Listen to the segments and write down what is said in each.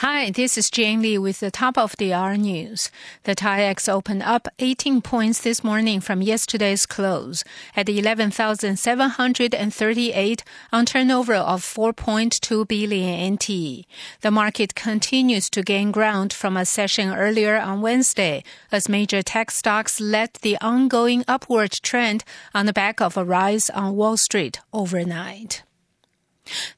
Hi, this is Jane Lee with the top of the hour news. The TAIEX opened up 18 points this morning from yesterday's close at 11,738 on turnover of 4.2 billion NT. The market continues to gain ground from a session earlier on Wednesday as major tech stocks led the ongoing upward trend on the back of a rise on Wall Street overnight.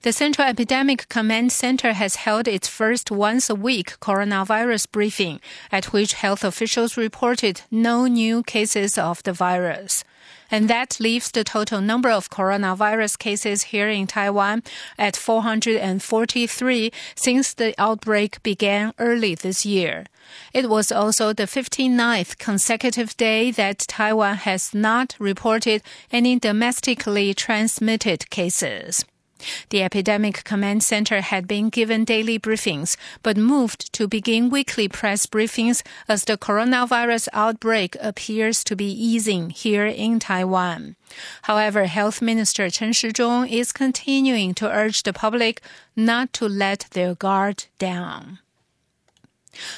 The Central Epidemic Command Center has held its first once a week coronavirus briefing, at which health officials reported no new cases of the virus. And that leaves the total number of coronavirus cases here in Taiwan at 443 since the outbreak began early this year. It was also the 59th consecutive day that Taiwan has not reported any domestically transmitted cases. The Epidemic Command Center had been given daily briefings, but moved to begin weekly press briefings as the coronavirus outbreak appears to be easing here in Taiwan. However, Health Minister Chen Shih-chung is continuing to urge the public not to let their guard down.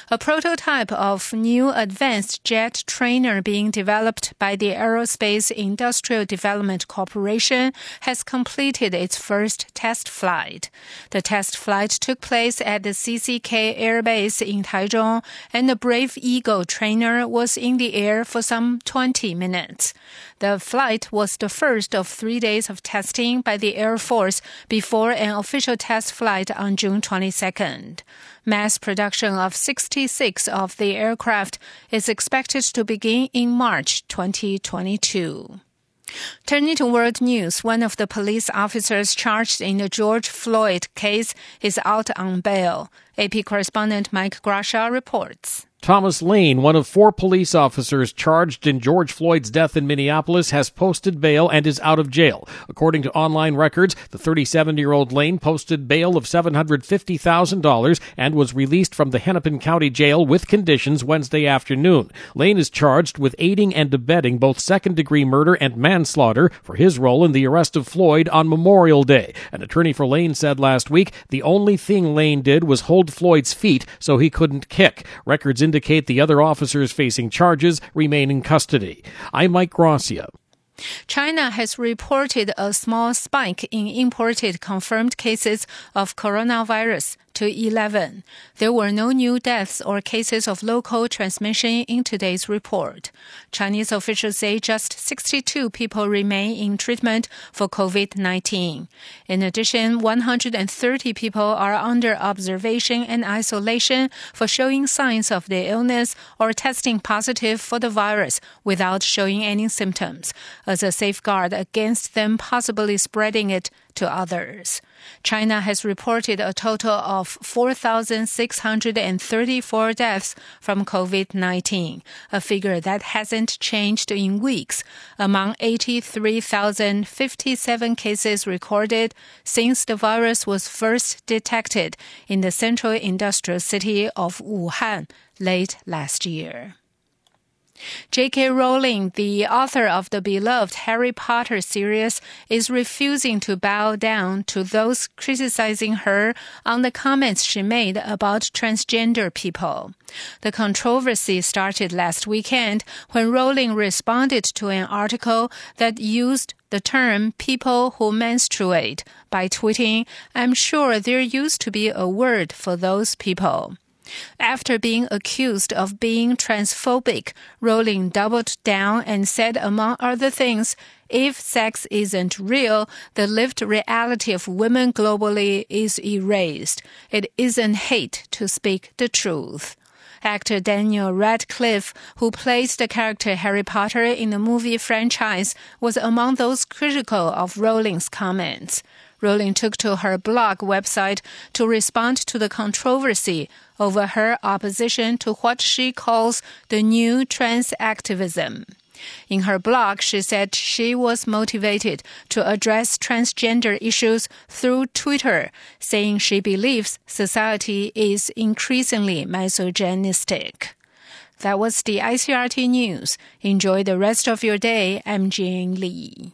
A prototype of new advanced jet trainer being developed by the Aerospace Industrial Development Corporation has completed its first test flight. The test flight took place at the CCK Air Base in Taichung, and the Brave Eagle trainer was in the air for some 20 minutes. The flight was the first of three days of testing by the Air Force before an official test flight on June 22nd. Mass production of 66 of the aircraft is expected to begin in March 2022. Turning to world news, one of the police officers charged in the George Floyd case is out on bail. AP correspondent Mike Grasha reports. Thomas Lane, one of four police officers charged in George Floyd's death in Minneapolis, has posted bail and is out of jail. According to online records, the 37 year old Lane posted bail of $750,000 and was released from the Hennepin County Jail with conditions Wednesday afternoon. Lane is charged with aiding and abetting both second degree murder and manslaughter for his role in the arrest of Floyd on Memorial Day. An attorney for Lane said last week the only thing Lane did was hold Floyd's feet so he couldn't kick. Records indicate indicate the other officers facing charges remain in custody. I'm Mike Gracia. China has reported a small spike in imported confirmed cases of coronavirus to 11. There were no new deaths or cases of local transmission in today's report. Chinese officials say just 62 people remain in treatment for COVID-19. In addition, 130 people are under observation and isolation for showing signs of the illness or testing positive for the virus without showing any symptoms as a safeguard against them possibly spreading it to others. China has reported a total of 4,634 deaths from COVID 19, a figure that hasn't changed in weeks, among 83,057 cases recorded since the virus was first detected in the central industrial city of Wuhan late last year. J.K. Rowling, the author of the beloved Harry Potter series, is refusing to bow down to those criticizing her on the comments she made about transgender people. The controversy started last weekend when Rowling responded to an article that used the term people who menstruate by tweeting, I'm sure there used to be a word for those people. After being accused of being transphobic, Rowling doubled down and said, among other things, if sex isn't real, the lived reality of women globally is erased. It isn't hate to speak the truth. Actor Daniel Radcliffe, who plays the character Harry Potter in the movie franchise, was among those critical of Rowling's comments. Rowling took to her blog website to respond to the controversy over her opposition to what she calls the new trans activism. In her blog, she said she was motivated to address transgender issues through Twitter, saying she believes society is increasingly misogynistic. That was the ICRT news. Enjoy the rest of your day. I'm Jane Lee.